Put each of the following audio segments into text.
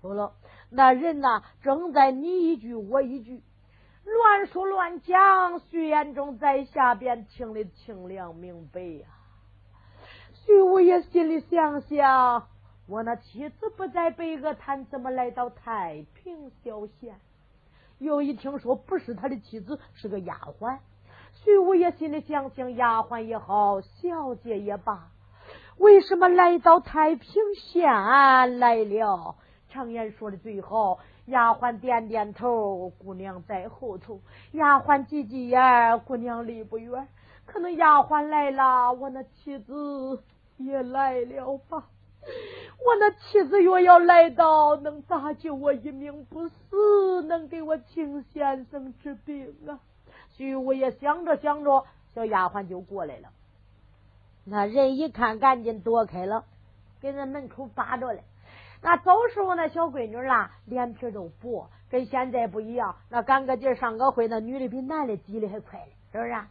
不了，那人呐，正在你一句我一句，乱说乱讲。徐延忠在下边听得清亮明白呀。徐五爷心里想想，我那妻子不在北鹅滩，怎么来到太平小县？又一听说不是他的妻子，是个丫鬟。徐五爷心里想想，丫鬟也好，小姐也罢，为什么来到太平县来了？常言说的最好，丫鬟点点头，姑娘在后头；丫鬟挤挤眼，姑娘离不远。可能丫鬟来了，我那妻子也来了吧？我那妻子若要来到，能搭救我一命不死，能给我请先生治病啊！徐五爷想着想着，小丫鬟就过来了。那人一看，赶紧躲开了，给人门口扒着了。那走时候，那小闺女啦，脸皮都薄，跟现在不一样。那赶个劲上个会，那女的比男的挤的还快嘞，是不是？啊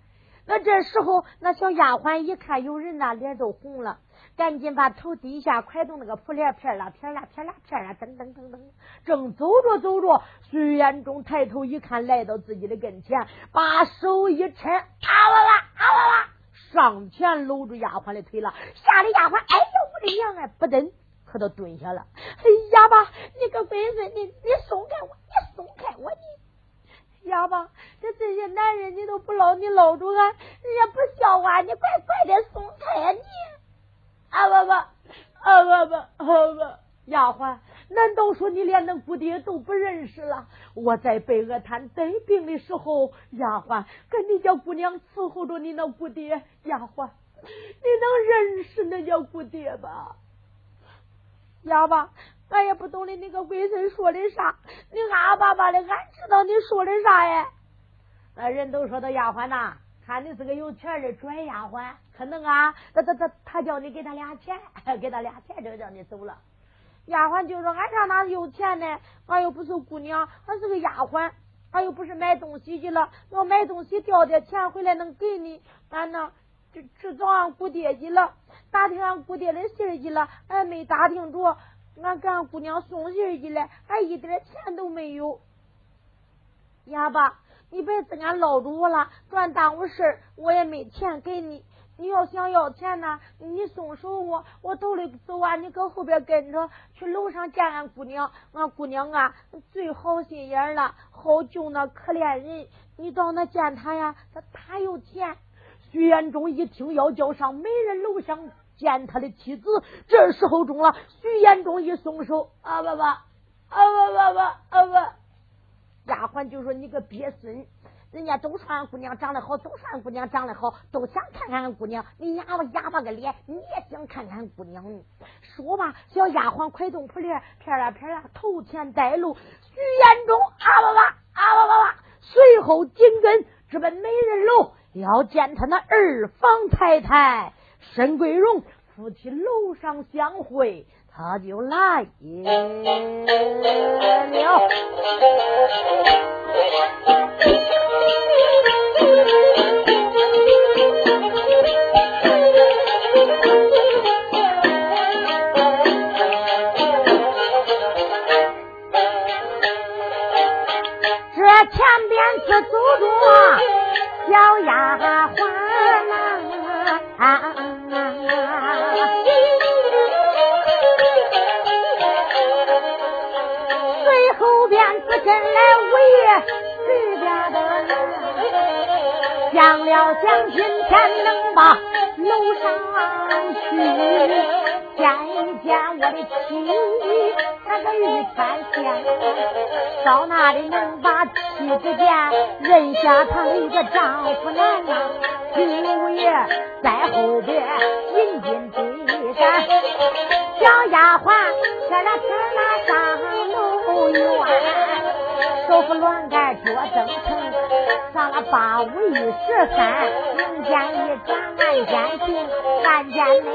那这时候，那小丫鬟一看有人呐，脸都红了，赶紧把头低下，快动那个扑帘片啦，片啦，片啦，片啦，噔噔噔噔，正走着走着，徐延忠抬头一看，来到自己的跟前，把手一抻，啊哇哇，啊哇哇，上前搂住丫鬟的腿了，吓得丫鬟，哎呦我的娘啊，不等。可都蹲下了。哎呀吧，你个龟孙，你你松开我，你松开我，你哑巴，这这些男人你都不搂，你搂住俺，人家不笑话你，快快点松开呀你！啊不不，啊不不，啊不，丫鬟，难道说你连那姑爹都不认识了？我在北阿滩带病的时候，丫鬟跟你家姑娘伺候着你那姑爹，丫鬟，你能认识那叫姑爹吧？哑巴，俺也不懂的那个鬼神说的啥，你阿巴巴的，俺知道你说的啥呀？那人都说他丫鬟呐，看你是个有钱的准丫鬟，可能啊，他他他他叫你给他俩钱，给他俩钱就叫你走了。丫鬟就说：“俺上哪有钱呢？俺又不是姑娘，俺是个丫鬟，俺又不是买东西去了。要买东西掉点钱回来能给你，俺呢去找俺姑爹去了。”打听俺姑爹的信去了，俺没打听着，俺给俺姑娘送信去了，俺一点钱都没有。哑巴，你别跟俺唠着我了，专耽误事我也没钱给你。你要想要钱呢，你松手我，我兜里走啊，你搁后边跟着去楼上见俺姑娘。俺姑娘啊，最好心眼了，好救那可怜人。你到那见他呀，他他有钱。徐延忠一听要叫上美人楼上见他的妻子，这时候中了。徐延忠一松手，啊不不，啊不不不，啊不，丫鬟就说：“你个鳖孙，人家都说俺姑娘长得好，都说俺姑娘长得好，都想看看俺姑娘。你哑巴哑巴个脸，你也想看看姑娘？说吧，小丫鬟快动扑帘，片啦片啦，头前带路。徐延忠，啊不不，啊不不不，随后紧跟直奔美人楼。”要见他那二房太太沈桂荣，夫妻楼上相会，他就来了。小丫鬟啊，随后边子跟来五爷随便的人，想了想今天能把楼上去。见一见我的妻，那个玉川县，到那里能把妻子见，认下他一个丈夫难啊！金五爷在后边紧紧追赶，小丫鬟在那天那上楼院，手扶乱盖脚蹬成，上了八五一十三，明间一转暗间行，暗间内。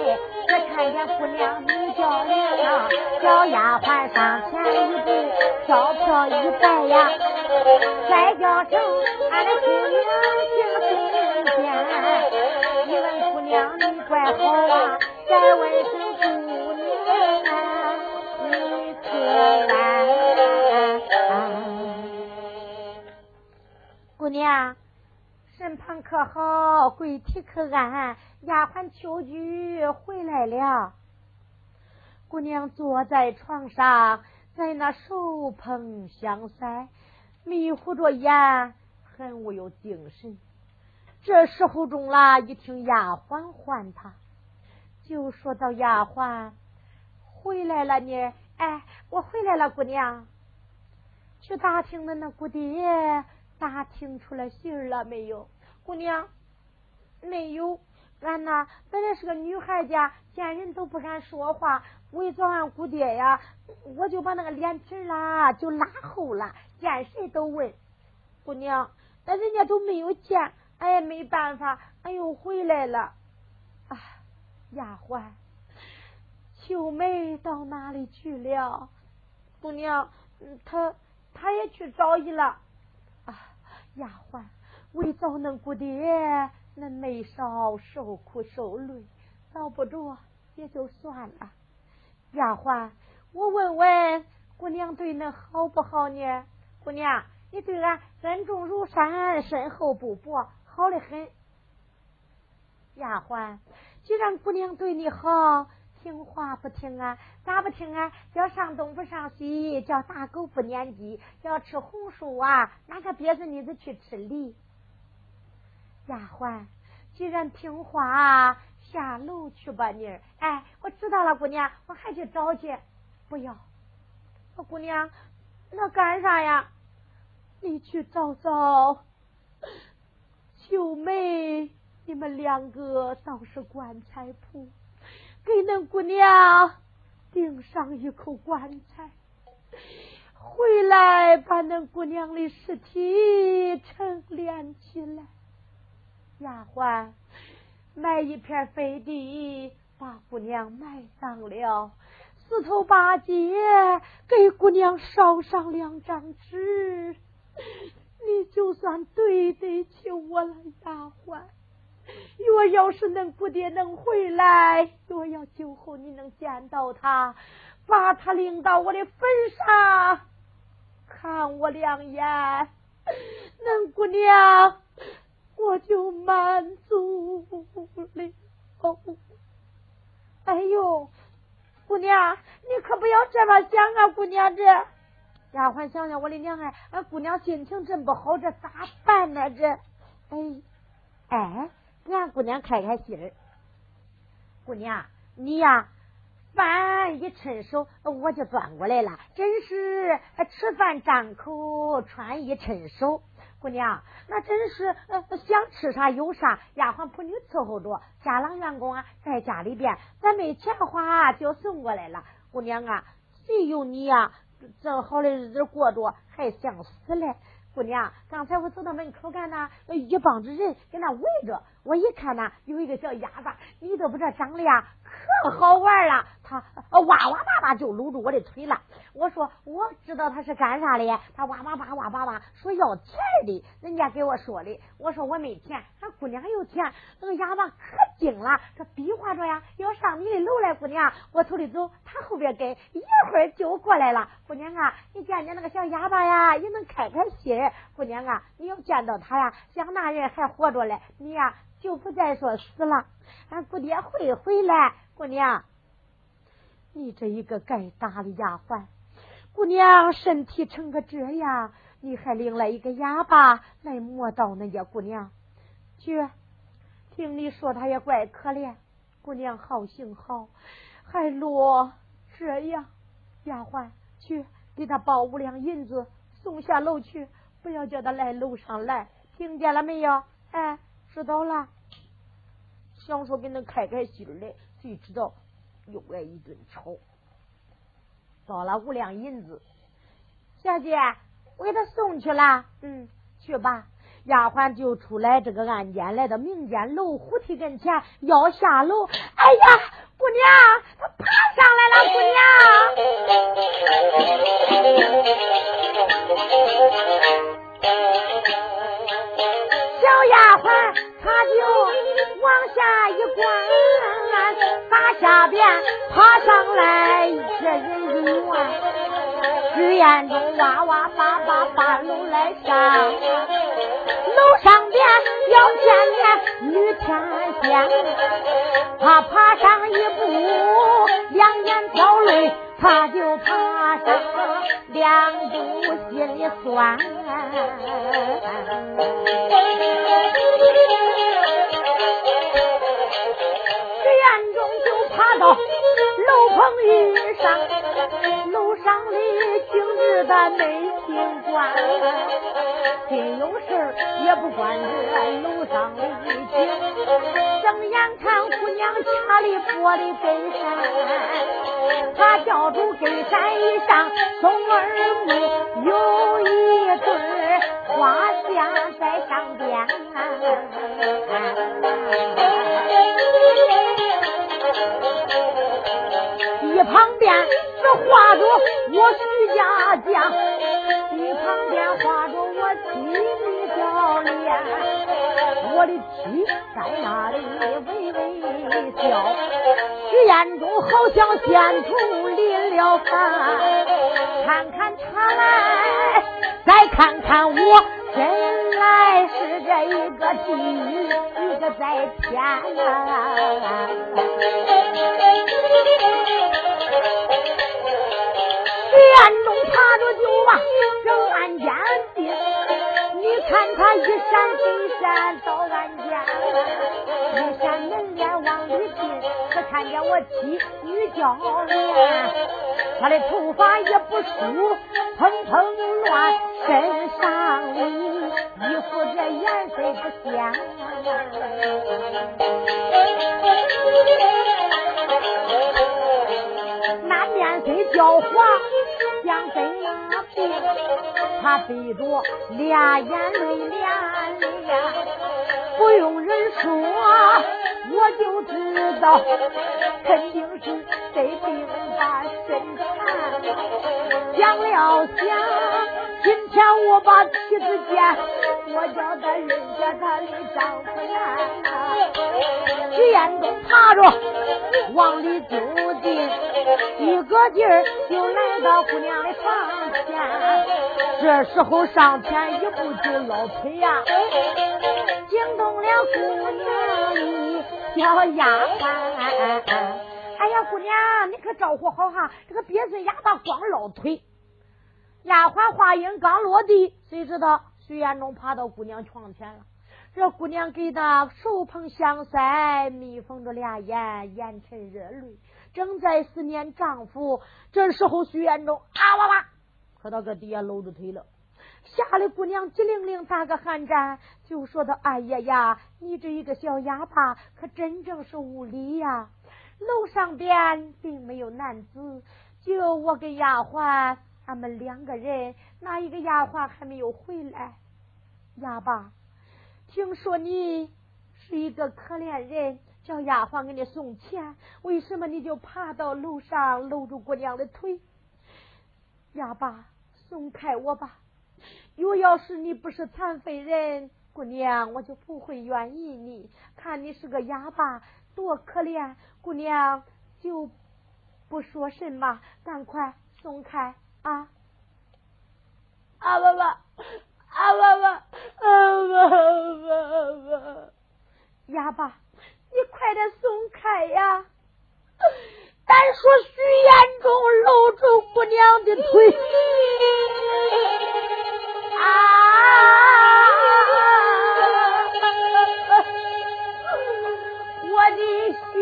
只看见姑娘名叫莲啊，小丫鬟上前一步，飘飘一拜呀，再叫声俺的姑娘进孙间。一问姑娘你怪好啊，再问声姑娘娘身旁可好？跪体可安？丫鬟秋菊回来了。姑娘坐在床上，在那手捧香腮，迷糊着眼，很无有精神。这时候中了，一听丫鬟唤他，就说到：“丫鬟回来了呢。”哎，我回来了，姑娘。去打听的那姑爹，打听出来信儿了没有？姑娘，没有。俺呐，本来是个女孩家，见人都不敢说话。为找俺姑爹呀，我就把那个脸皮啦就拉厚了，见谁都问。姑娘，那人家都没有见，俺也没办法，俺又回来了。啊，丫鬟。秀梅到哪里去了？姑娘，她她也去找你了。丫鬟，为找恁姑爹，恁没少受苦受累，找不着也就算了。丫鬟，我问问姑娘对恁好不好呢？姑娘，你对俺恩重如山，深厚不薄，好的很。丫鬟，既然姑娘对你好。听话不听啊？咋不听啊？叫上东不上西，叫打狗不撵鸡，叫吃红薯啊？哪个憋着你子去吃梨？丫鬟，既然听话，下楼去吧你。哎，我知道了，姑娘，我还去找去。不要，姑娘，那干啥呀？你去找找秀梅，你们两个倒是棺材铺。给恁姑娘顶上一口棺材，回来把恁姑娘的尸体沉殓起来。丫鬟买一片废地，把姑娘埋葬了。四头八节给姑娘烧上两张纸，你就算对得起我了，丫鬟。若要是恁姑爹能回来，若要酒后你能见到他，把他领到我的坟上，看我两眼，恁姑娘我就满足了。哎呦，姑娘，你可不要这么想啊，姑娘这丫鬟想想我的娘哎，俺姑娘心情真不好，这咋办呢？这，哎，哎。给俺姑娘开开心儿，姑娘你呀，饭一趁手我就端过来了，真是吃饭张口，穿衣趁手。姑娘，那真是想吃啥有啥，丫鬟仆女伺候着，家郎员工啊在家里边，咱没钱花就送过来了。姑娘啊，谁有你呀，这好的日子过着，还想死嘞？姑娘，刚才我走到门口看呢，一帮子人给那围着。我一看呐，有一个小哑巴，你都不知道长得呀，可好玩了。他哇哇叭叭就搂住我的腿了。我说我知道他是干啥的，他哇哇叭哇叭叭说要钱的，人家给我说的。我说我没钱，俺姑娘有钱。那个哑巴可精了，这比划着呀，要上你的楼来。姑娘，我头里走，他后边跟，一会儿就过来了。姑娘啊，你见见那个小哑巴呀，也能开开心。姑娘啊，你要见到他呀，想那人还活着嘞，你呀。就不再说死了，俺姑爹会回来。姑娘，你这一个该打的丫鬟，姑娘身体成个这样，你还领来一个哑巴来磨刀呢？家姑娘，去，听你说他也怪可怜。姑娘好心好，还落这样。丫鬟，去给他包五两银子，送下楼去，不要叫他来楼上来，听见了没有？哎。知道了，想说给恁开开心的，谁知道又挨一顿吵。包了五两银子，小姐，我给他送去了。嗯，去吧。丫鬟就出来这个案间，来到民间楼虎梯跟前，要下楼。哎呀，姑娘，他爬上来了，姑娘。小丫鬟，她就往下一关，打下边爬上来一人一万，只眼中哇哇叭叭把楼来上，楼上。边要见面女天仙，他爬上一步，两眼掉泪，他就怕上两步，心里酸。徐中就怕到楼棚以上，楼上的景致的美景观，心有事也不管这楼上的景，睁眼看姑娘掐里玻璃根山，他叫住根山一上松儿木，有一对花架在上边。一旁边是画着我徐家将，一旁边画着我妻女小脸，我的妻在那里微微笑，徐彦中好像仙童临了凡，看看他来，再看看我，真来是这一个地狱，一个在天啊。暗中爬着就往正案间进，你看他一闪一闪到案间，一扇门帘往里进，可看见我妻女娇脸，他的头发也不梳，蓬蓬乱，身上衣衣服这颜色不鲜。那面色焦黄，像根那病，他背着俩眼泪两脸，不用人说，我就知道，肯定是这病把身缠。想了想。今天我把妻子见，我叫他认下他的丈夫来。徐彦东爬着往里就进，一个劲儿就来到姑娘的床前。这时候上前一步就捞腿呀，惊动了姑娘的小丫鬟。哎呀，姑娘，你可招呼好哈，这个鳖孙哑巴光捞腿。丫鬟话音刚落地，谁知道徐延忠爬到姑娘床前了。这姑娘给他手捧香腮，眯缝着俩眼，眼沉热泪，正在思念丈夫。这时候，徐延忠啊哇哇，可到搁底下搂着腿了，吓得姑娘急灵灵打个寒战，就说道：“哎呀呀，你这一个小哑巴，可真正是无礼呀！楼上边并没有男子，就我跟丫鬟。”俺们两个人，哪一个丫鬟还没有回来？哑巴，听说你是一个可怜人，叫丫鬟给你送钱，为什么你就爬到楼上搂住姑娘的腿？哑巴，松开我吧！若要是你不是残废人，姑娘我就不会愿意你。看你是个哑巴，多可怜，姑娘就不说什么，赶快松开。啊！啊爸爸，啊爸爸，啊爸爸，哑巴，你快点松开呀！单说徐延忠搂住姑娘的腿，啊！啊我的贤。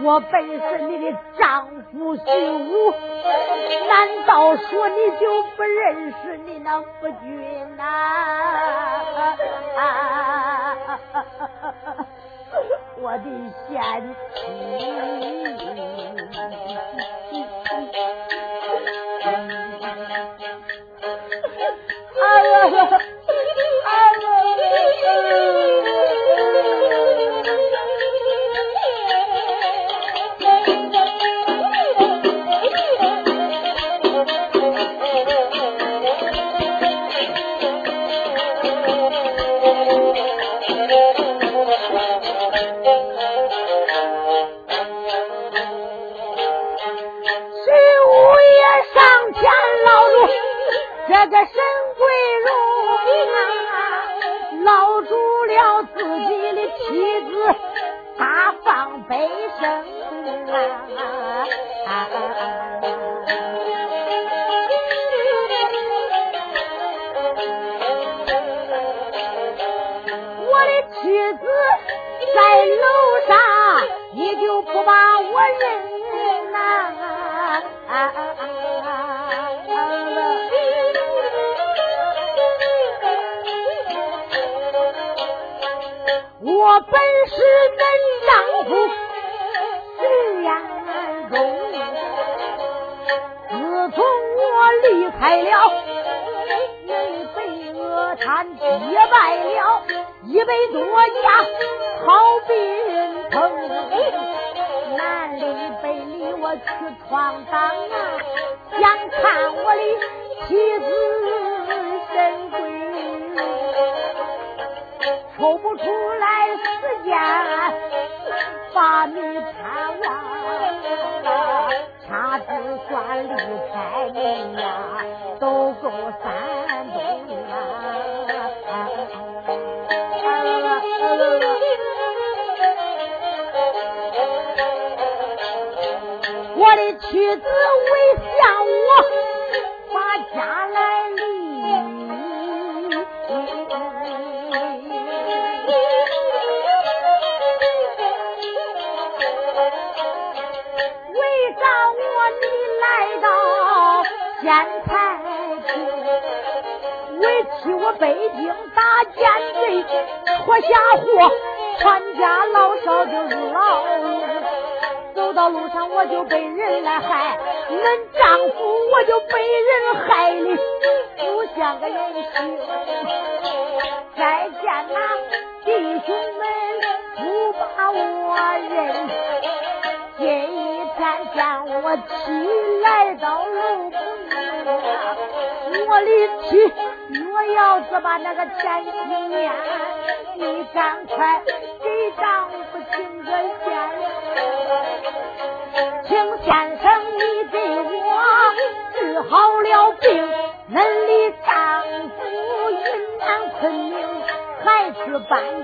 我本是你的丈夫徐武，难道说你就不认识你那夫君呐？我的贤妻 哎呀呀呀他结拜了一百多家好兵疼，南里北里我去闯荡啊，想看我的妻子身归。抽不出来时间把你盼望，掐指算离开你呀，都够三冬啊！我的妻子为向我把家来立为啥我你来到县台为替我北京打奸贼，脱下祸，全家老少就入牢。走到路上我就被人来害，恁丈夫我就被人害的不像个人形。再见呐，弟兄们不把我认，今天见我妻来到楼棚。我的妻，我要是把那个钱清念，你赶快给丈夫请个仙，请先生你给我治好了病，恁的丈夫云南昆明还去搬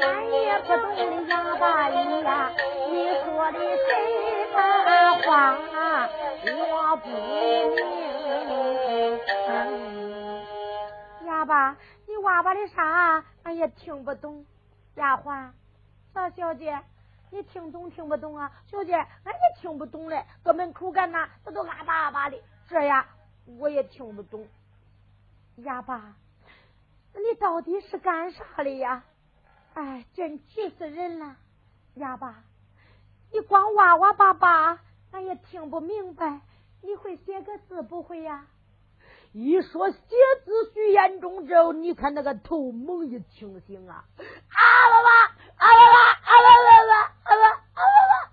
俺也不懂哑巴姨呀，你说的什么话我不明。哑巴，你哇哇的啥？俺也听不懂。丫鬟，大小姐，你听懂听不懂啊？小姐，俺也听不懂嘞。搁门口干呐，这都阿巴阿巴的，这呀我也听不懂。哑巴。你到底是干啥的呀？哎，真气死人了！哑巴，你光哇哇叭叭，俺也听不明白。你会写个字不会呀？一说写字，徐彦中之后，你看那个头猛一清醒啊！啊啦啦，啊啦啦，啊啦啦啦，啊啦啊啦啦！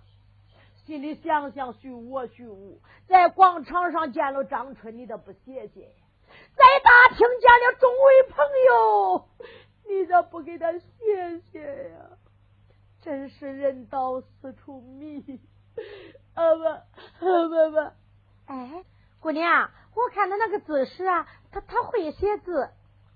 心里想想，徐我徐武在广场上见了张春，你都不谢谢。在大厅见了众位朋友，你咋不给他谢谢呀？真是人到死处迷。啊不，啊不不，哎，姑娘，我看他那个姿势啊，他他会写字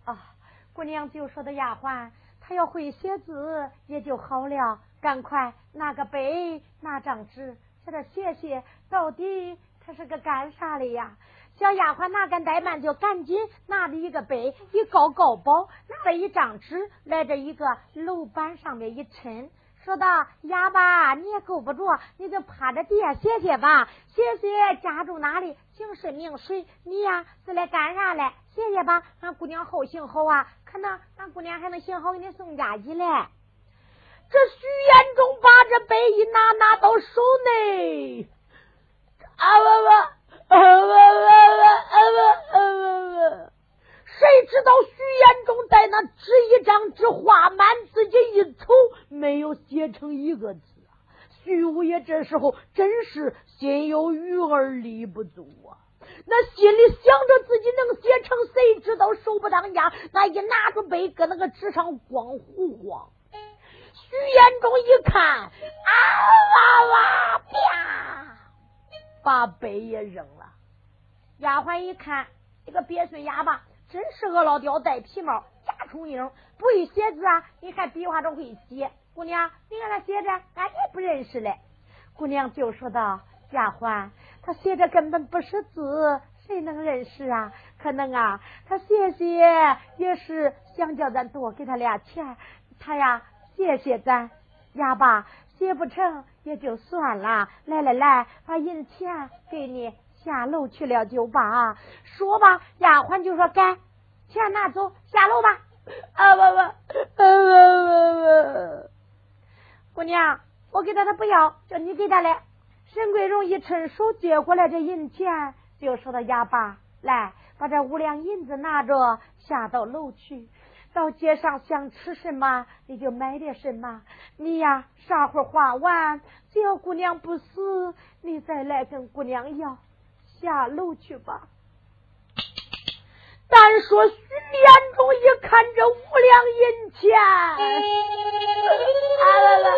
啊。姑娘就说的丫鬟，他要会写字也就好了，赶快拿个杯，拿张纸，在这写写，到底他是个干啥的呀？小丫鬟哪敢怠慢，就赶紧拿着一个杯，一高高包，拿了一张纸，来这一个楼板上面一抻，说道：“哑巴，你也够不着，你就趴在地下歇歇吧，歇歇家住哪里，姓甚名谁？你呀是来干啥来？歇歇吧，俺姑娘好行好啊，可能俺姑娘还能行好，给你送家去嘞。”这徐延忠把这杯一拿，拿到手内，啊哇哇，啊哇哇哇，啊哇哇哇！谁知道徐延忠在那纸一张纸画满，自己一瞅没有写成一个字啊！徐五爷这时候真是心有余而力不足啊！那心里想着自己能写成，谁知道手不当家，那一拿着杯搁那个纸上光胡晃。徐延忠一看，啊哇哇，啪，把杯也扔了。丫鬟一看，这个鳖孙哑巴。真是个老刁，戴皮帽，假充英，不会写字啊！你还比划着会写，姑娘，你看他写着，俺也不认识嘞。姑娘就说道：“丫鬟，他写的根本不识字，谁能认识啊？可能啊，他写写也是想叫咱多给他俩钱，他呀，谢谢咱哑巴，写不成也就算了。来来来，把银钱给你。”下楼去了就罢，说吧，丫鬟就说：“该钱拿走，下楼吧。”啊不不，啊不不，姑娘，我给他，他不要，叫你给他嘞。沈桂荣一伸手接过来这银钱，就说到哑巴，来，把这五两银子拿着，下到楼去，到街上想吃什么，你就买点什么。你呀，啥会花完，只要姑娘不死，你再来跟姑娘要。下楼去吧。但说徐连中一看这五两银钱，啊啦啦，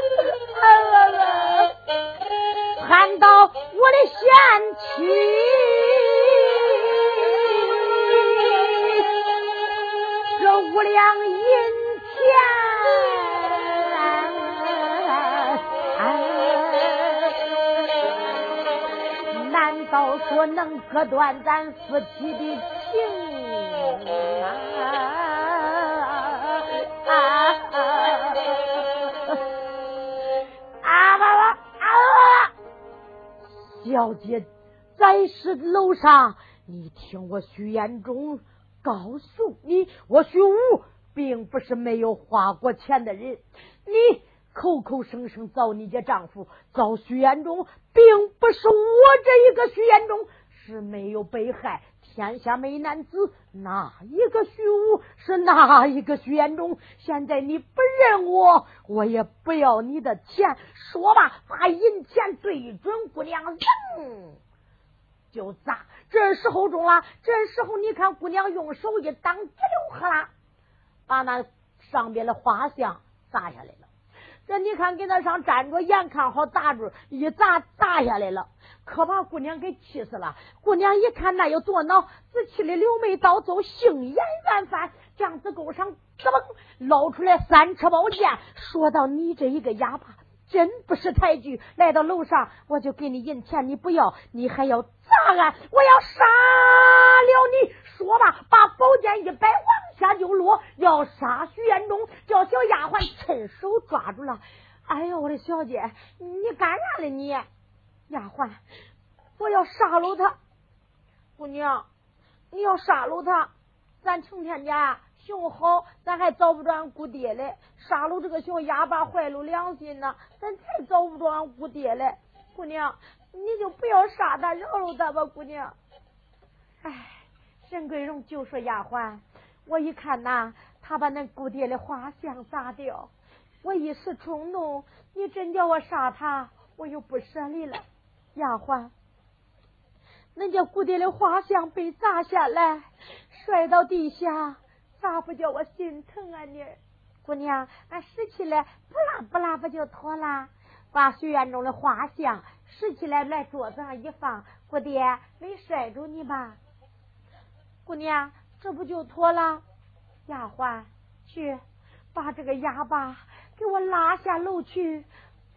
啊啦啦，喊到我的贤妻，这五两银钱。倒说能割断咱夫妻的情啊！啊啊啊！小姐在是楼上，你听我徐延忠告诉你，我徐武并不是没有花过钱的人，你。口口声声找你家丈夫，找徐延忠，并不是我这一个徐延忠是没有被害。天下美男子，哪一个徐武是哪一个徐延忠？现在你不认我，我也不要你的钱。说吧，把银钱对准姑娘，扔就砸。这时候中了，这时候你看姑娘用手一挡，直溜哈啦，把那上边的画像砸下来。这你看，给那上站着，眼看好砸住，一砸砸下来了，可把姑娘给气死了。姑娘一看，那有多恼，只气的柳眉刀走，杏眼圆翻，将子钩上吱嘣捞出来三尺宝剑，说到：“你这一个哑巴，真不识抬举！来到楼上，我就给你银钱，你不要，你还要砸俺，我要杀了你！”说吧，把宝剑一摆，往下就落，要杀徐延忠，叫小丫鬟趁手抓住了。哎呦，我的小姐，你干啥了你？丫鬟，我要杀了他。姑娘，你要杀了他，咱成天家熊好，咱还找不着俺姑爹嘞。杀了这个小哑巴，坏了良心呐，咱才找不着俺姑爹嘞。姑娘，你就不要杀他，饶了他吧，姑娘。哎。沈桂荣就说：“丫鬟，我一看呐，他把那姑爹的画像砸掉，我一时冲动，你真叫我杀他，我又不舍得了。丫鬟，恁家姑爹的画像被砸下来，摔到地下，咋不叫我心疼啊？你姑娘，俺拾起来，不拉不拉不就妥了？把许愿中的画像拾起来，来桌子上一放，姑爹没摔着你吧？”姑娘，这不就妥了？丫鬟，去把这个哑巴给我拉下楼去，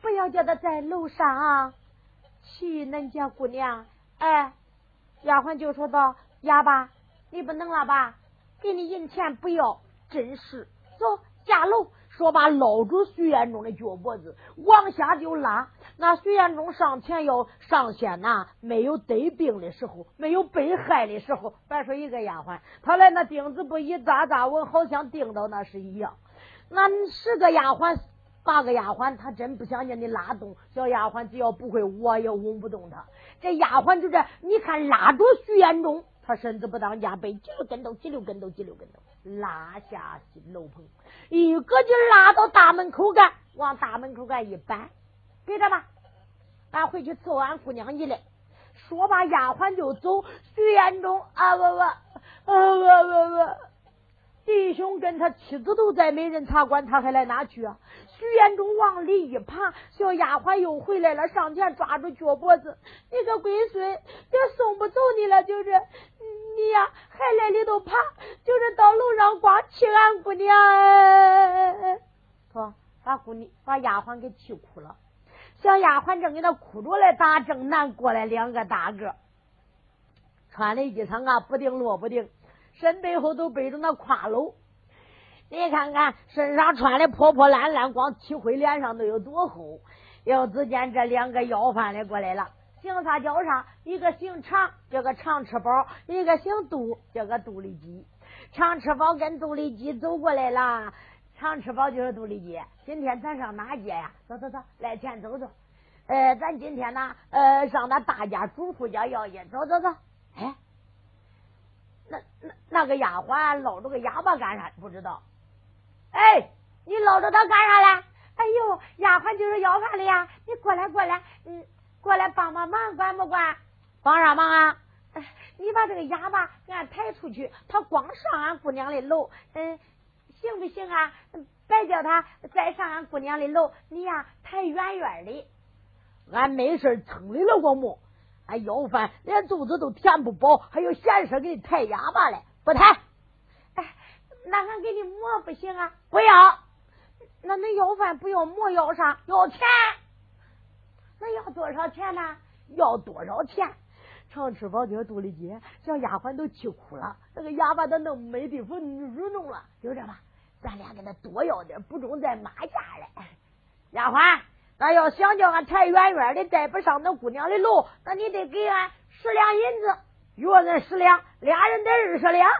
不要叫他在楼上气恁家姑娘。哎，丫鬟就说道：“哑巴，你不能了吧？给你银钱不要，真是。走下楼。”说罢搂住徐延忠的脚脖子，往下就拉。那徐延忠上前要上仙呐，没有得病的时候，没有被害的时候，别说一个丫鬟，他来那钉子不一扎扎稳，好像钉到那是一样。那十个丫鬟。八个丫鬟，他真不想叫你拉动小丫鬟，只要不会，我也拱不动他。这丫鬟就这，你看拉住徐延忠，他身子不当家背，几溜跟头，几溜跟头，几溜跟头，拉下新楼棚，一个劲拉到大门口干，往大门口干一搬，给他吧，俺回去伺候俺姑娘去了。说罢，丫鬟就走。徐延忠啊，不不，啊不不不。弟兄跟他妻子都在没人茶馆，他还来哪去啊？徐延忠往里一爬，小丫鬟又回来了，上前抓住脚脖子：“你个龟孙，这送不走你了，就是你呀，还来里头爬，就是到楼上光气俺姑娘。”说把姑娘把丫鬟给气哭了。小丫鬟正给他哭着来，打正南过来两个大个，穿的衣裳啊，不定落不定。身背后都背着那挎篓，你看看身上穿的破破烂烂，光漆灰，脸上都有多厚。又只见这两个要饭的过来了，姓啥叫啥？一个姓常，叫个常吃饱；一个姓杜，叫个杜立基。常吃饱跟杜立基走过来了，常吃饱就是杜立基。今天咱上哪街呀？走走走，来前走走。呃，咱今天呢，呃，上那大家主妇家要去。走走走，哎。那那那个丫鬟搂着个哑巴干啥？不知道。哎，你捞着他干啥嘞？哎呦，丫鬟就是要饭的呀！你过来过来，嗯，过来帮帮忙，管不管？帮啥忙啊？你把这个哑巴给俺抬出去，他光上俺姑娘的楼，嗯，行不行啊？别叫他再上俺姑娘的楼，你呀抬远远的。俺没事蹭里了过木。俺要饭，连肚子都填不饱，还有闲事给你抬哑巴嘞？不抬。那俺给你磨不行啊？不要。那恁要饭不要磨要啥？要钱。那要多少钱呢？要多少钱？常吃饱就肚里饥，小丫鬟都气哭了。那个哑巴都弄没地方入弄了，就这吧，咱俩给他多要点，不中再骂价嘞。丫鬟。那要想叫俺抬远远的带不上那姑娘的路，那你得给俺十两银子，约人十两，俩人得二十两。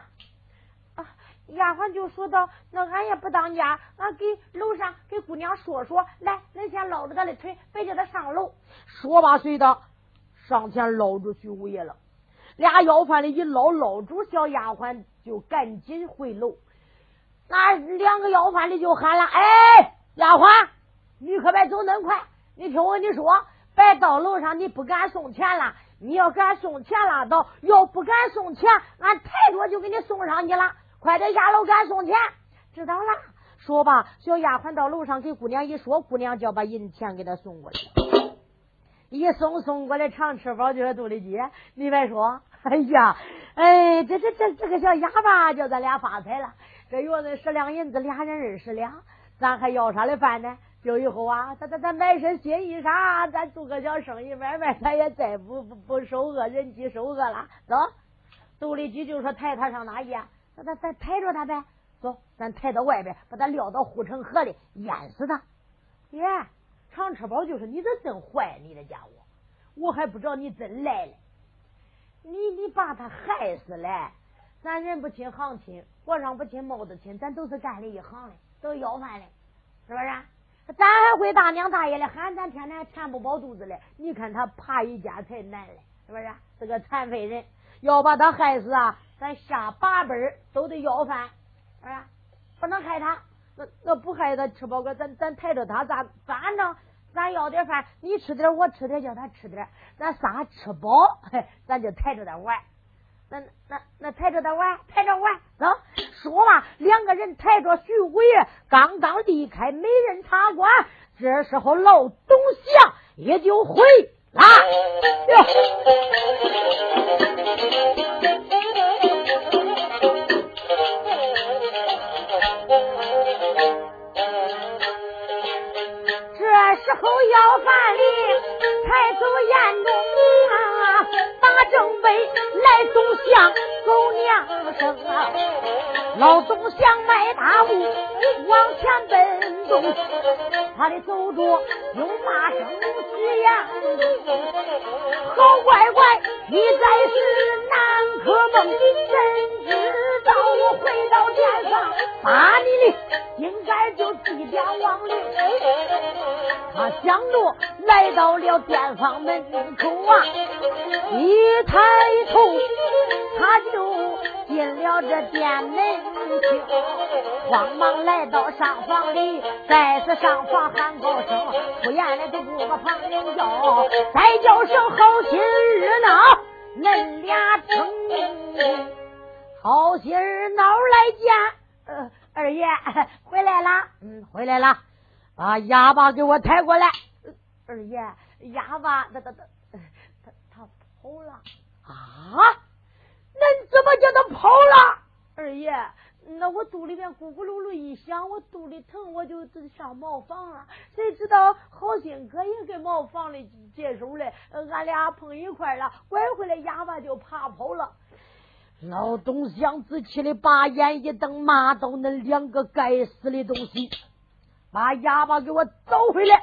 丫鬟就说道：“那俺也不当家，俺给楼上给姑娘说说，来，恁先捞着她的腿，别叫她上楼。”说罢，随的上前捞住徐五爷了。俩要饭的一捞捞住小丫鬟，就赶紧回楼。那两个要饭的就喊了：“哎，丫鬟！”你可别走恁快！你听我跟你说，别到楼上你不敢送钱了。你要敢送钱拉倒，要不敢送钱，俺抬着就给你送上去了。快点下楼，给俺送钱。知道了。说吧，小丫鬟到楼上给姑娘一说，姑娘就要把银钱给他送过来。一送送过来，常吃饱就是肚里饥。你别说，哎呀，哎，这这这这个小哑巴叫咱俩发财了。这月子十两银子，俩人二十两，咱还要啥的饭呢？就以后啊，咱咱咱买身新衣裳，咱做个小生意买卖，咱也再不不不受饿，人饥受饿了。走，杜立基就说抬他上哪去？那咱咱抬着他呗。走，咱抬到外边，把他撂到护城河里淹死他。耶，常吃饱就是你这真坏，你这家伙，我还不知道你真来了。你你把他害死了，咱人不亲行亲，和尚不亲帽子亲，咱都是干的一行的，都要饭的，是不是？咱还会大娘大爷的喊，咱天天填不饱肚子嘞。你看他爬一家才难嘞，是不是？是个残废人，要把他害死啊！咱下八辈都得要饭，是不是？不能害他。那那不害他吃饱个，咱咱抬着他咋反正咱要点饭，你吃点，我吃点，叫他吃点，咱仨吃饱，咱就抬着他玩。那那那抬着他玩，抬着玩，走。说吧，两个人抬着徐五爷，刚刚离开美人茶馆，这时候老董祥也就回啊！哟。这时候要饭的抬走眼中啊，打正北来董祥。狗娘生啊！老总想迈大步往前奔走，他的走着又骂声徐阳，好乖乖，你在是南柯梦，怎知道我回到殿上把你的应该就祭奠亡灵。他想着来到了殿房门口啊，一抬头他就进了这殿门厅，慌忙来到上房里，再次上房喊高声，出言来都不把旁人叫，再叫声好心儿闹，恁俩称好心儿闹来见，二爷回来啦，嗯，回来啦。把哑巴给我抬过来，二爷，哑巴他他他他他跑了啊！那怎么叫他跑了？二爷，那我肚里面咕咕噜噜一响，我肚里疼，我就上茅房了。谁知道好心哥也给茅房里接手了，俺俩碰一块了，拐回来哑巴就爬跑了。老东乡子气的把眼一瞪，骂道：“那两个该死的东西！”把哑巴给我找回来，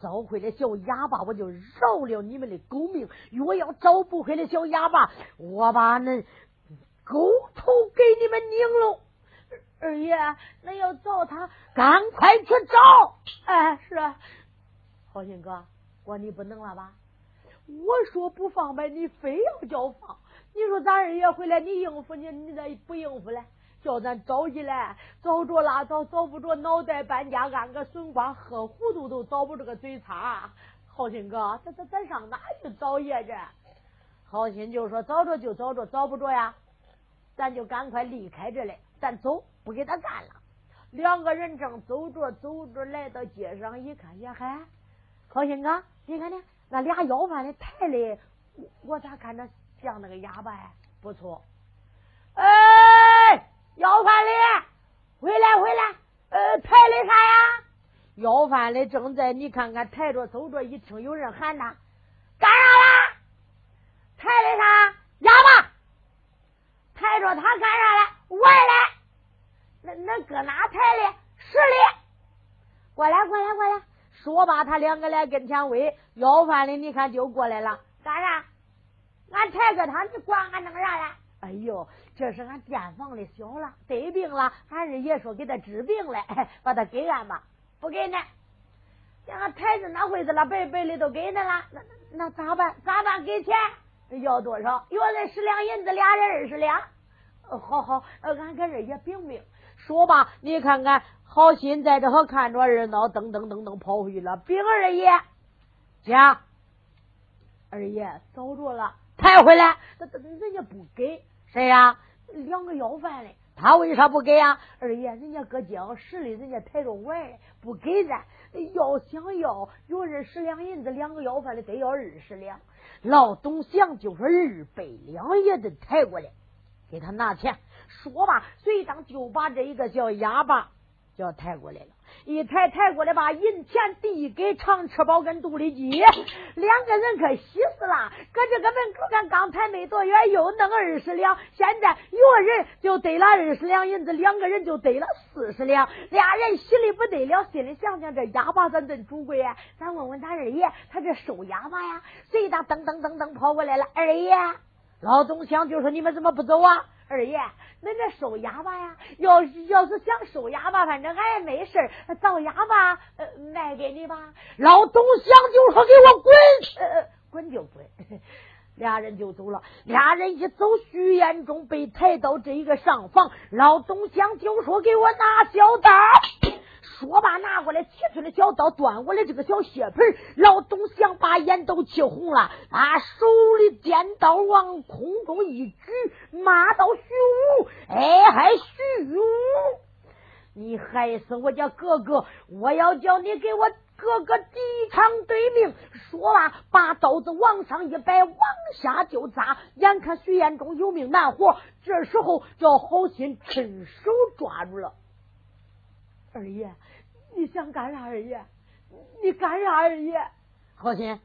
找回来小哑巴，我就饶了你们的狗命。若要找不回来小哑巴，我把那狗头给你们拧了。二爷，那要找他，赶快去找。哎，是啊，好心哥，我你不能了吧？我说不放呗，你非要叫放。你说咱二爷回来，你应付你，你咋不应付嘞？叫咱找起来，找着拉倒，找不着脑袋搬家，按个笋瓜喝糊涂都找不着个嘴擦。好心哥，咱咱咱上哪去找爷去？好心就说找着就找着，找不着呀，咱就赶快离开这里，咱走，不给他干了。两个人正走着走着，来到街上一看，呀嗨，好心哥，你看呢？那俩要饭的抬的，我咋看着像那个哑巴呀？不错，哎。要饭的，回来回来，呃，抬的啥呀？要饭的正在你看看抬着走着，一听有人喊他，干啥啦？抬的啥？哑巴，抬着他干啥嘞？玩嘞？那那搁哪抬的？十里，过来过来过来，说罢，他两个来跟前喂要饭的，你看就过来了，干啥？俺抬个他，你管俺弄啥嘞？哎呦，这是俺店房的小了，得病了，俺二爷说给他治病嘞，把他给俺吧，不给呢。俺台子那回子了，白白的都给恁了，那那咋办？咋办？给钱？要多少？要人十两银子，俩人二十两。好好，俺跟二爷禀禀。说吧，你看看，好心在这和看着热闹，噔噔噔噔跑回去了。禀二爷，家二爷找着了，抬回来，那那人家不给。谁呀？两个要饭的，他为啥不给呀？二爷，人家搁街上市里，人家抬着玩，不给咱。要想要，有二十两银子，两个要饭的得要二十两。老董想就是二百两也得抬过来，给他拿钱。说吧，随当就把这一个小哑巴叫抬过来了。一抬抬过来，把银钱递给长吃饱跟杜丽鸡，两个人可喜死了。搁这个门口看，刚抬没多远，又弄二十两。现在一个人就得了二十两银子，两个人就得了四十两。俩人喜的不得了，心里想想这哑巴咱真主贵啊！咱问问咱二爷，他这收哑巴呀？谁当噔噔噔噔跑过来了？二爷，老东乡就说：“你们怎么不走啊？”二爷。恁这收哑巴呀？要是要是想收哑巴，反正俺也没事儿造哑巴卖给你吧。老东乡就说：“给我滚，滚就滚。”俩人就走了。俩人一走，徐延忠被抬到这一个上房。老东乡就说：“给我拿小刀。”说罢，拿过来七寸的小刀，端过来这个小血盆。老董想把眼都气红了，把手里尖刀往空中一举，骂道：“徐武，哎还，徐武，你害死我家哥哥！我要叫你给我哥哥抵偿对命！”说罢，把刀子往上一摆，往下就扎。眼看徐彦忠有命难活，这时候叫好心趁手抓住了二爷。你想干啥，二爷？你干啥，二爷？好心，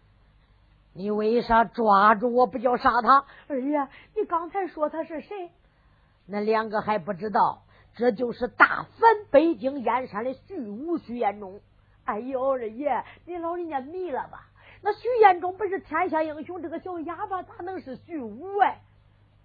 你为啥抓住我不叫杀他？二爷，你刚才说他是谁？那两个还不知道，这就是大反北京燕山的徐武徐延忠。哎呦，二爷，你老人家迷了吧？那徐延忠不是天下英雄，这个小哑巴咋能是徐武哎？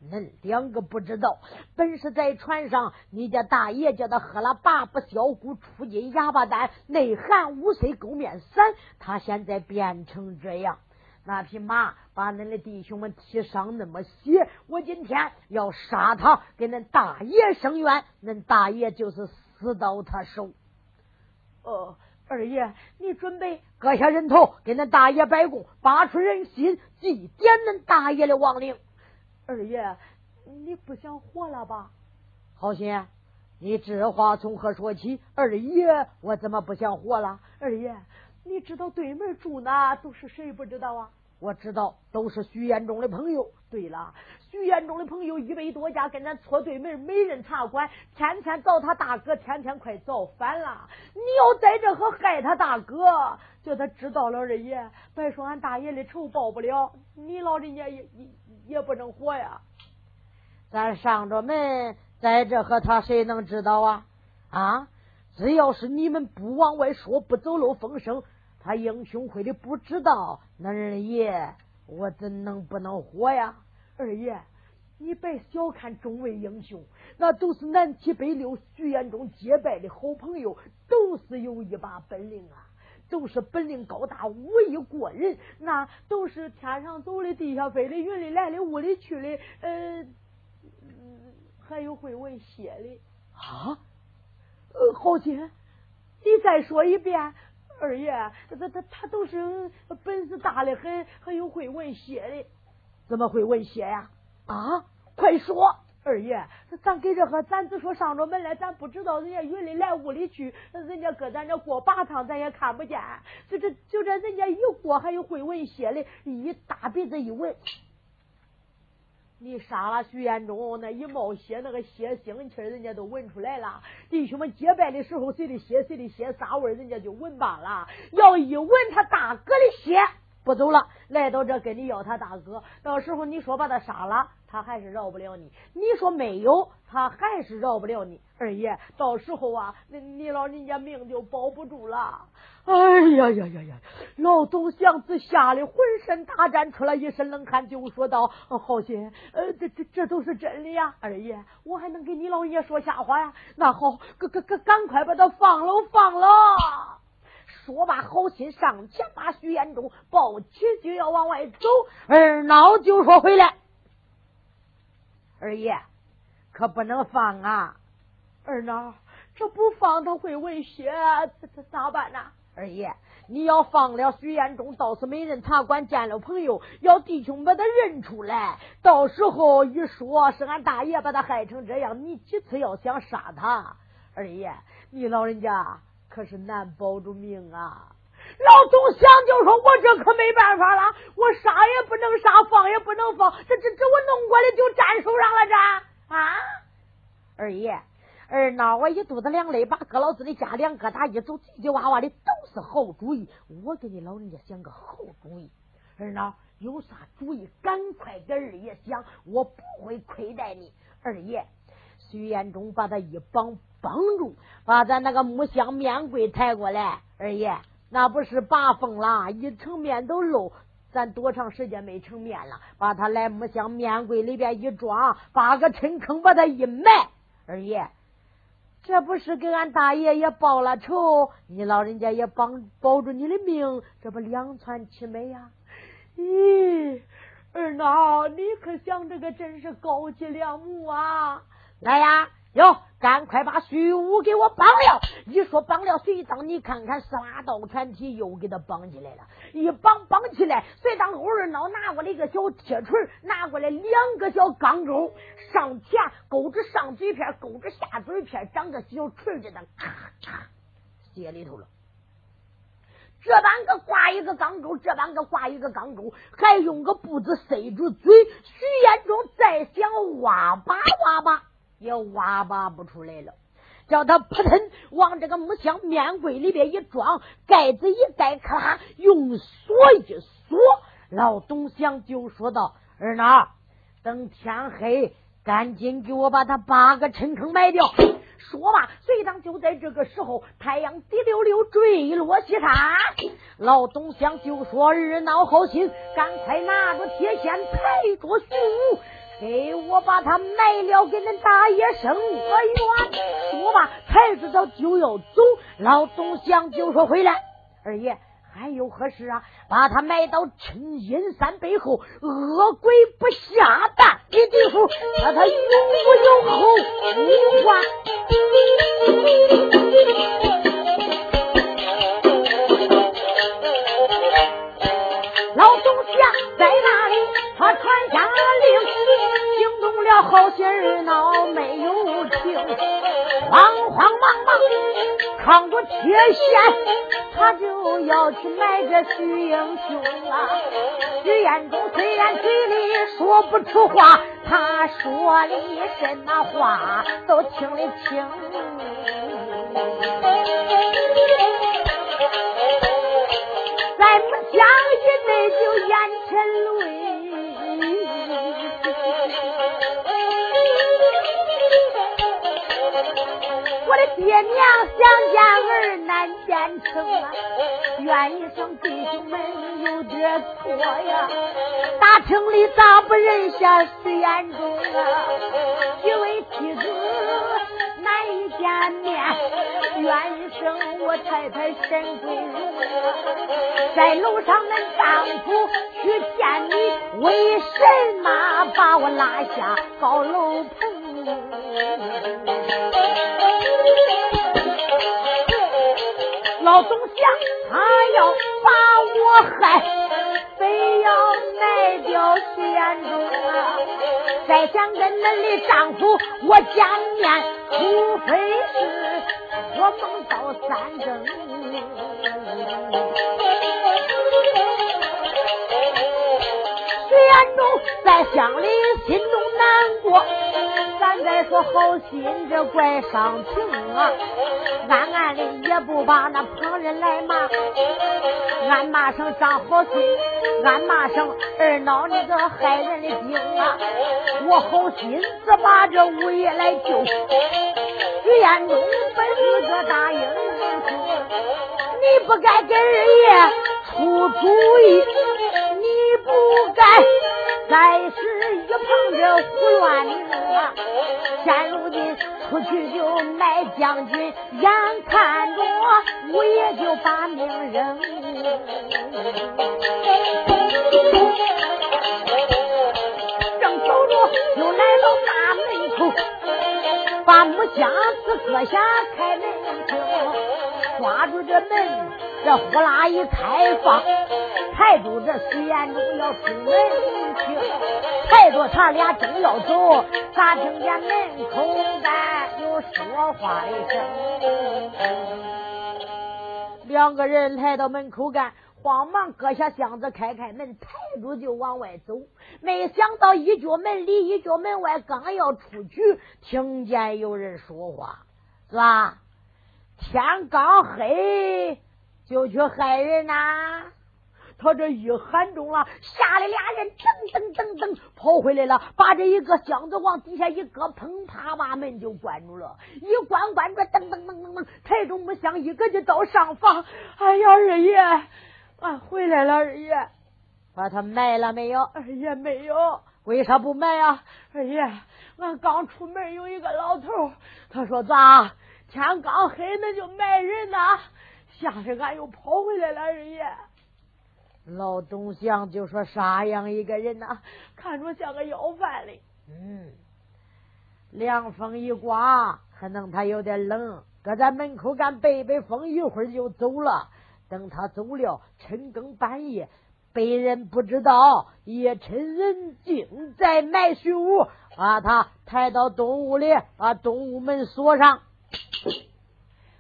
恁两个不知道，本是在船上，你家大爷叫他喝了八不消骨出金哑巴丹，内含五岁狗面散，他现在变成这样。那匹马把恁的弟兄们踢伤那么些，我今天要杀他，给恁大爷伸冤，恁大爷就是死到他手。哦，二爷，你准备割下人头，给恁大爷摆供，拔出人心，祭奠恁大爷的亡灵。二爷，你不想活了吧？好心，你这话从何说起？二爷，我怎么不想活了？二爷，你知道对门住哪都是谁不知道啊？我知道，都是徐延忠的朋友。对了，徐延忠的朋友一百多家，跟咱搓对门没人茶馆，天天找他大哥，天天快造反了。你要在这和害他大哥，叫他知道了，二爷，别说俺大爷的仇报不了，你老人家也也也不能活呀。咱上着门，在这和他谁能知道啊？啊，只要是你们不往外说，不走漏风声。他英雄会的不知道，那二爷我怎能不能活呀？二爷，你别小看众位英雄，那都是南七北六徐延忠结拜的好朋友，都是有一把本领啊，都是本领高大，武艺过人，那都是天上走的，地下飞的，云里来的，雾里去的，呃，还有会闻血的啊。呃，好心，你再说一遍。二爷，他他他他都是本事大的很，还有会闻血的，怎么会闻血呀？啊，快说！二爷，咱给这和咱只说上着门来，咱不知道人家云里来雾里去，人家搁咱这过八趟，咱也看不见。就这就这，人家一过还有会文写的，一大鼻子一闻。你杀了徐延忠，那一冒血，那个血腥气人家都闻出来了。弟兄们结拜的时候，谁的血，谁的血啥味人家就闻罢了。要一闻他大哥的血，不走了，来到这跟你要他大哥。到时候你说把他杀了。他还是饶不了你，你说没有，他还是饶不了你。二爷，到时候啊，你你老人家命就保不住了。哎呀呀呀呀！老总祥子吓得浑身打颤，出了一身冷汗，就说道：“好心，呃，这这这都是真的呀。二爷，我还能给你老人家说瞎话呀？那好，赶赶赶赶快把他放了，放了。”说罢，好心上前把徐延忠抱起，就要往外走。二孬就说：“回来。”二爷，可不能放啊！二孬，这不放他会闻血，这这咋办呢？二爷，你要放了徐延忠，到时没人茶馆见了朋友，要弟兄把他认出来，到时候一说是俺大爷把他害成这样，你几次要想杀他，二爷，你老人家可是难保住命啊！老总想就说：“我这可没办法了，我杀也不能杀，放也不能放，这这这我弄过来就粘手上了，这啊！二爷，二闹我一肚子凉泪，把哥老子的家两疙瘩一走，叽叽哇哇的都是好主意。我给你老人家想个好主意，二闹有啥主意，赶快给二爷想，我不会亏待你。二爷，徐延忠把他一绑绑住，把咱那个木箱面柜抬过来，二爷。”那不是拔风了，一成面都漏。咱多长时间没成面了？把他来木箱面柜里边一装，扒个深坑把他一埋。二爷，这不是给俺大爷也报了仇？你老人家也帮保住你的命，这不两全其美呀？咦，二孬，你可想这个真是高级良母啊！来呀！哟，赶快把徐武给我绑了！一说绑了，随当你看看，拉刀传体又给他绑起来了。一绑绑起来，随当欧二脑拿过来一个小铁锤，拿过来两个小钢钩，上前勾着上嘴片，勾着下嘴片，长个小锤子的，咔嚓，接里头了。这半个挂一个钢钩，这半个挂一个钢钩，还用个布子塞住嘴。徐延忠再想挖吧挖吧。也挖拔不出来了，叫他扑腾往这个木箱面柜里边一装，盖子一盖，咔，用锁一锁，老董祥就说道：“二孬，等天黑，赶紧给我把他八个陈坑埋掉。”说罢，随当就在这个时候，太阳滴溜溜坠落西山。老董祥就说：“二孬好心，赶快拿着铁锨，抬着树，给我把他埋了，给恁大爷生个冤。”说罢，才知道就要走。老董祥就说：“回来，二爷。”还有何事啊？把他埋到陈阴山背后，恶鬼不下蛋的地方，让他永不有后患。老总想在好些儿闹没有停，慌慌忙忙扛着铁锨。他就要去埋这徐英雄啊！徐彦中虽然嘴里说不出话，他说的什么话都听得清。再不讲一内就眼前泪。我的爹娘想见儿难见成啊，怨一声弟兄们有点错呀。大城里咋不认下徐延忠啊？几位妻子难以见面，怨一声我太太沈桂荣啊，在楼上恁丈夫去见你，为什么把我拉下高楼棚？老总想，他要把我害，非要卖掉徐延忠啊！再想跟恁的丈夫我见面，除非是做梦到三更。徐延忠在乡里心中难过。咱再说好心，这怪伤情啊！暗暗的也不把那旁人来骂，暗骂声张好心，暗骂声二孬那个害人的精啊！我好心只把这五爷来救，徐彦中本是个大英雄，你不该给二爷出主意，你不该。再是一碰着胡乱啊！现如今出去就卖将军，眼看着五爷就把命扔。正走着就来到大门口，把木箱子搁下开门厅，抓住这门，这呼啦一开放。抬住这徐延忠要出门去，抬着他俩正要走，咋听见门口干有说话的声？两个人来到门口干，慌忙搁下箱子，开开门，抬住就往外走。没想到一脚门里，一脚门外，刚要出去，听见有人说话，是吧？天刚黑就去害人呐！他这一喊中了，吓得俩人噔噔噔噔跑回来了，把这一个箱子往底下一搁，砰啪把门就关住了。一关关住，噔噔噔噔噔，抬着木箱一个就到上房。哎呀，二爷，啊，回来了，二爷，把他埋了没有？二爷没有，为啥不埋啊？二爷，俺刚出门有一个老头，他说咋天刚黑那就埋人呐，吓得俺又跑回来了，二爷。老东乡就说：“啥样一个人呐？看着像个要饭的。嗯，凉风一刮，可能他有点冷，搁在门口干背背风，一会儿就走了。等他走了，深更半夜，被人不知道，也趁人静在埋虚屋，把他抬到东屋里，把东屋门锁上，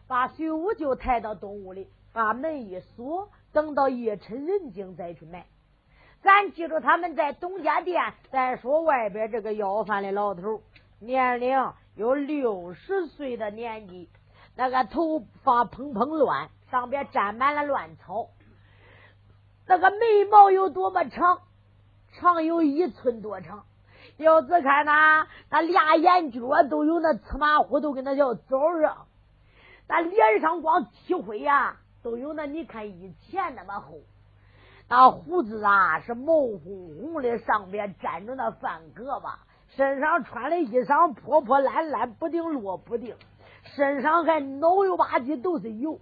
把徐武就抬到东屋里，把门一锁。”等到夜深人静再去买。咱记住他们在东家店。再说外边这个要饭的老头，年龄有六十岁的年纪，那个头发蓬蓬乱，上边沾满了乱草。那个眉毛有多么长？长有一寸多长。要只看那那俩眼角都有那芝麻糊，都跟那叫枣上。那脸上光漆灰呀，都有那你看以前那么厚。那胡子啊是毛红红的，上边沾着那饭疙瘩。身上穿的衣裳破破烂烂，不定落不定。身上还脑油吧唧都是油。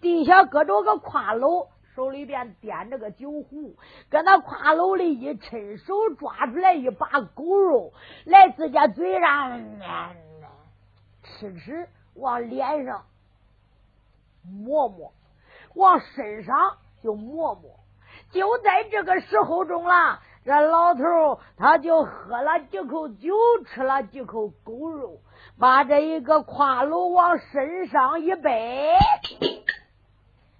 地下搁着个挎篓，手里边掂着个酒壶，搁那挎篓里一抻手抓出来一把狗肉，来自家嘴上吃吃，往脸上摸摸，往身上就摸摸。就在这个时候中了，这老头他就喝了几口酒，吃了几口狗肉，把这一个挎篓往身上一背，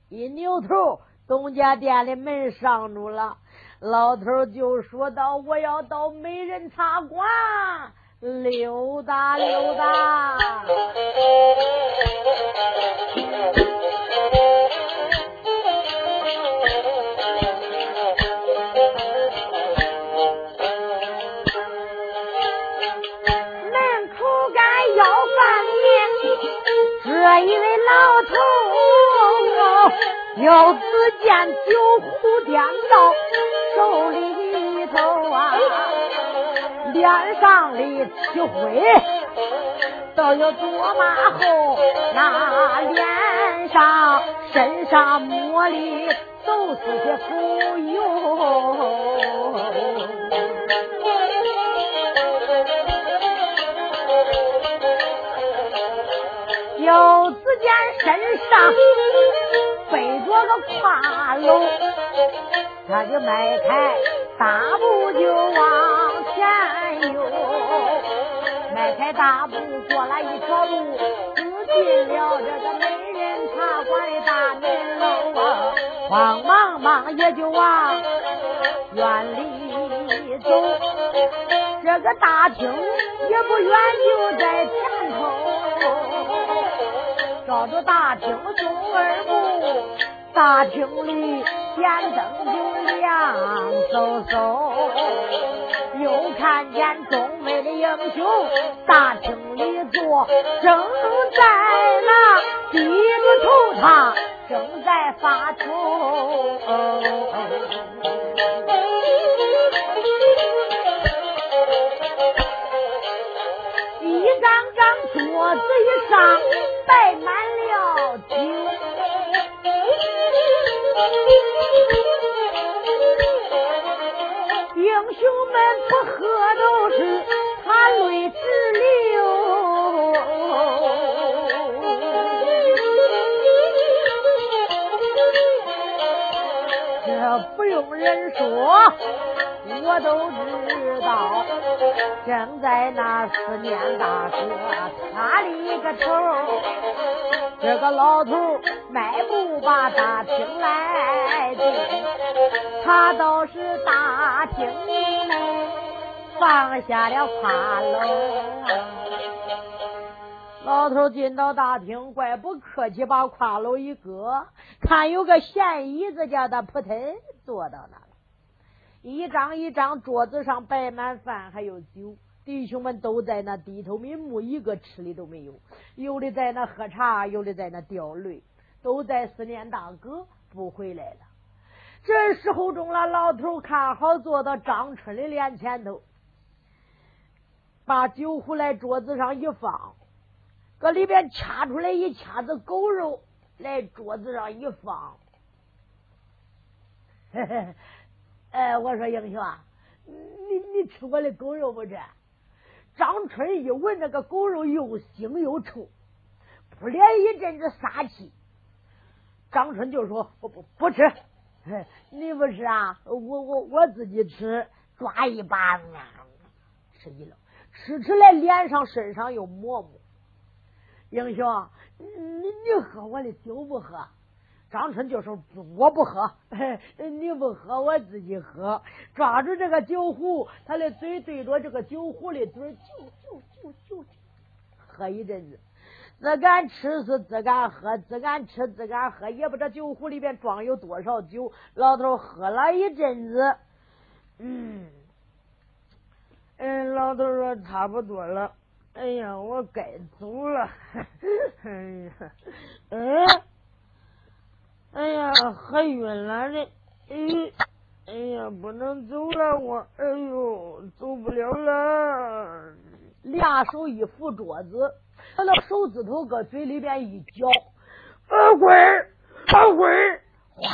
一扭头，东家店的门上住了。老头就说道：“我要到美人茶馆溜达溜达。”这一位老头，又只见酒壶颠到手里头啊，脸上的漆灰都有多么厚，那脸上、身上抹的都是些浮油。又只见身上背着个挎篓，他就迈开大步就往，迈开大步过了一条路，走进了这个美人茶馆的大门楼啊，慌忙忙也就往院里走，这个大厅也不远就在前头。照着大厅送二步，大厅里点灯就亮飕飕，又看见东北的英雄大厅里坐，正在那低着头，他正在发愁。一张张桌子一上摆满了酒，英雄们不喝都是他泪直流，这不用人说。我都知道，正在那思念大哥他的一个头，这个老头迈步把大厅来进，他倒是大厅内放下了挎篓。老头进到大厅，怪不客气，把挎篓一搁，看有个闲椅子，叫他扑腾坐到那。一张一张桌子上摆满饭，还有酒，弟兄们都在那低头瞑目，一个吃的都没有。有的在那喝茶，有的在那掉泪，都在思念大哥不回来了。这时候中了，老头看好坐到张春的脸前头，把酒壶来桌子上一放，搁里边掐出来一掐子狗肉来桌子上一放，嘿嘿。哎，我说英雄啊，你你吃我的狗肉不吃？张春一闻那个狗肉又腥又臭，扑脸一阵子杀气。张春就说：“不不不吃，你不吃啊？我我我自己吃，抓一把，吃一了，吃起来脸上身上又抹抹。英雄，你你喝我的酒不喝？”张春就说：“我不喝，你不喝，我自己喝。抓住这个酒壶，他的嘴对着这个酒壶的嘴，就就就就喝一阵子。自敢吃是自敢喝，自敢吃自敢喝，也不知道酒壶里边装有多少酒。老头喝了一阵子，嗯，嗯，老头说差不多了。哎呀，我该走了。哎呀，嗯，哎呀，喝晕了的。哎，哎呀，不能走了，我，哎呦，走不了了。俩手一扶桌子。他那手指头搁嘴里边一嚼，二鬼二鬼，哗！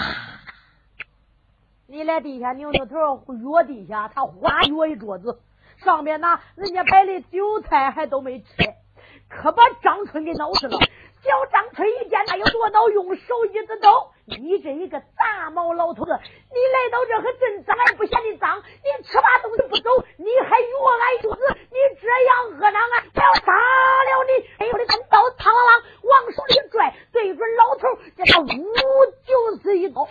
你来地下扭扭头，约地下，他哗约一桌子，上面呢，人家摆的酒菜还都没吃，可把张春给闹死了。小张春一见，那有多恼，用手一指头：“你这一个杂毛老头子，你来到这和真脏也不嫌你脏，你吃罢东西不走，你还越来越子，你这样恶狼啊，要杀了你！哎呦，我的刀，嘡啷啷往手里拽，对准老头，这他呜就是一刀。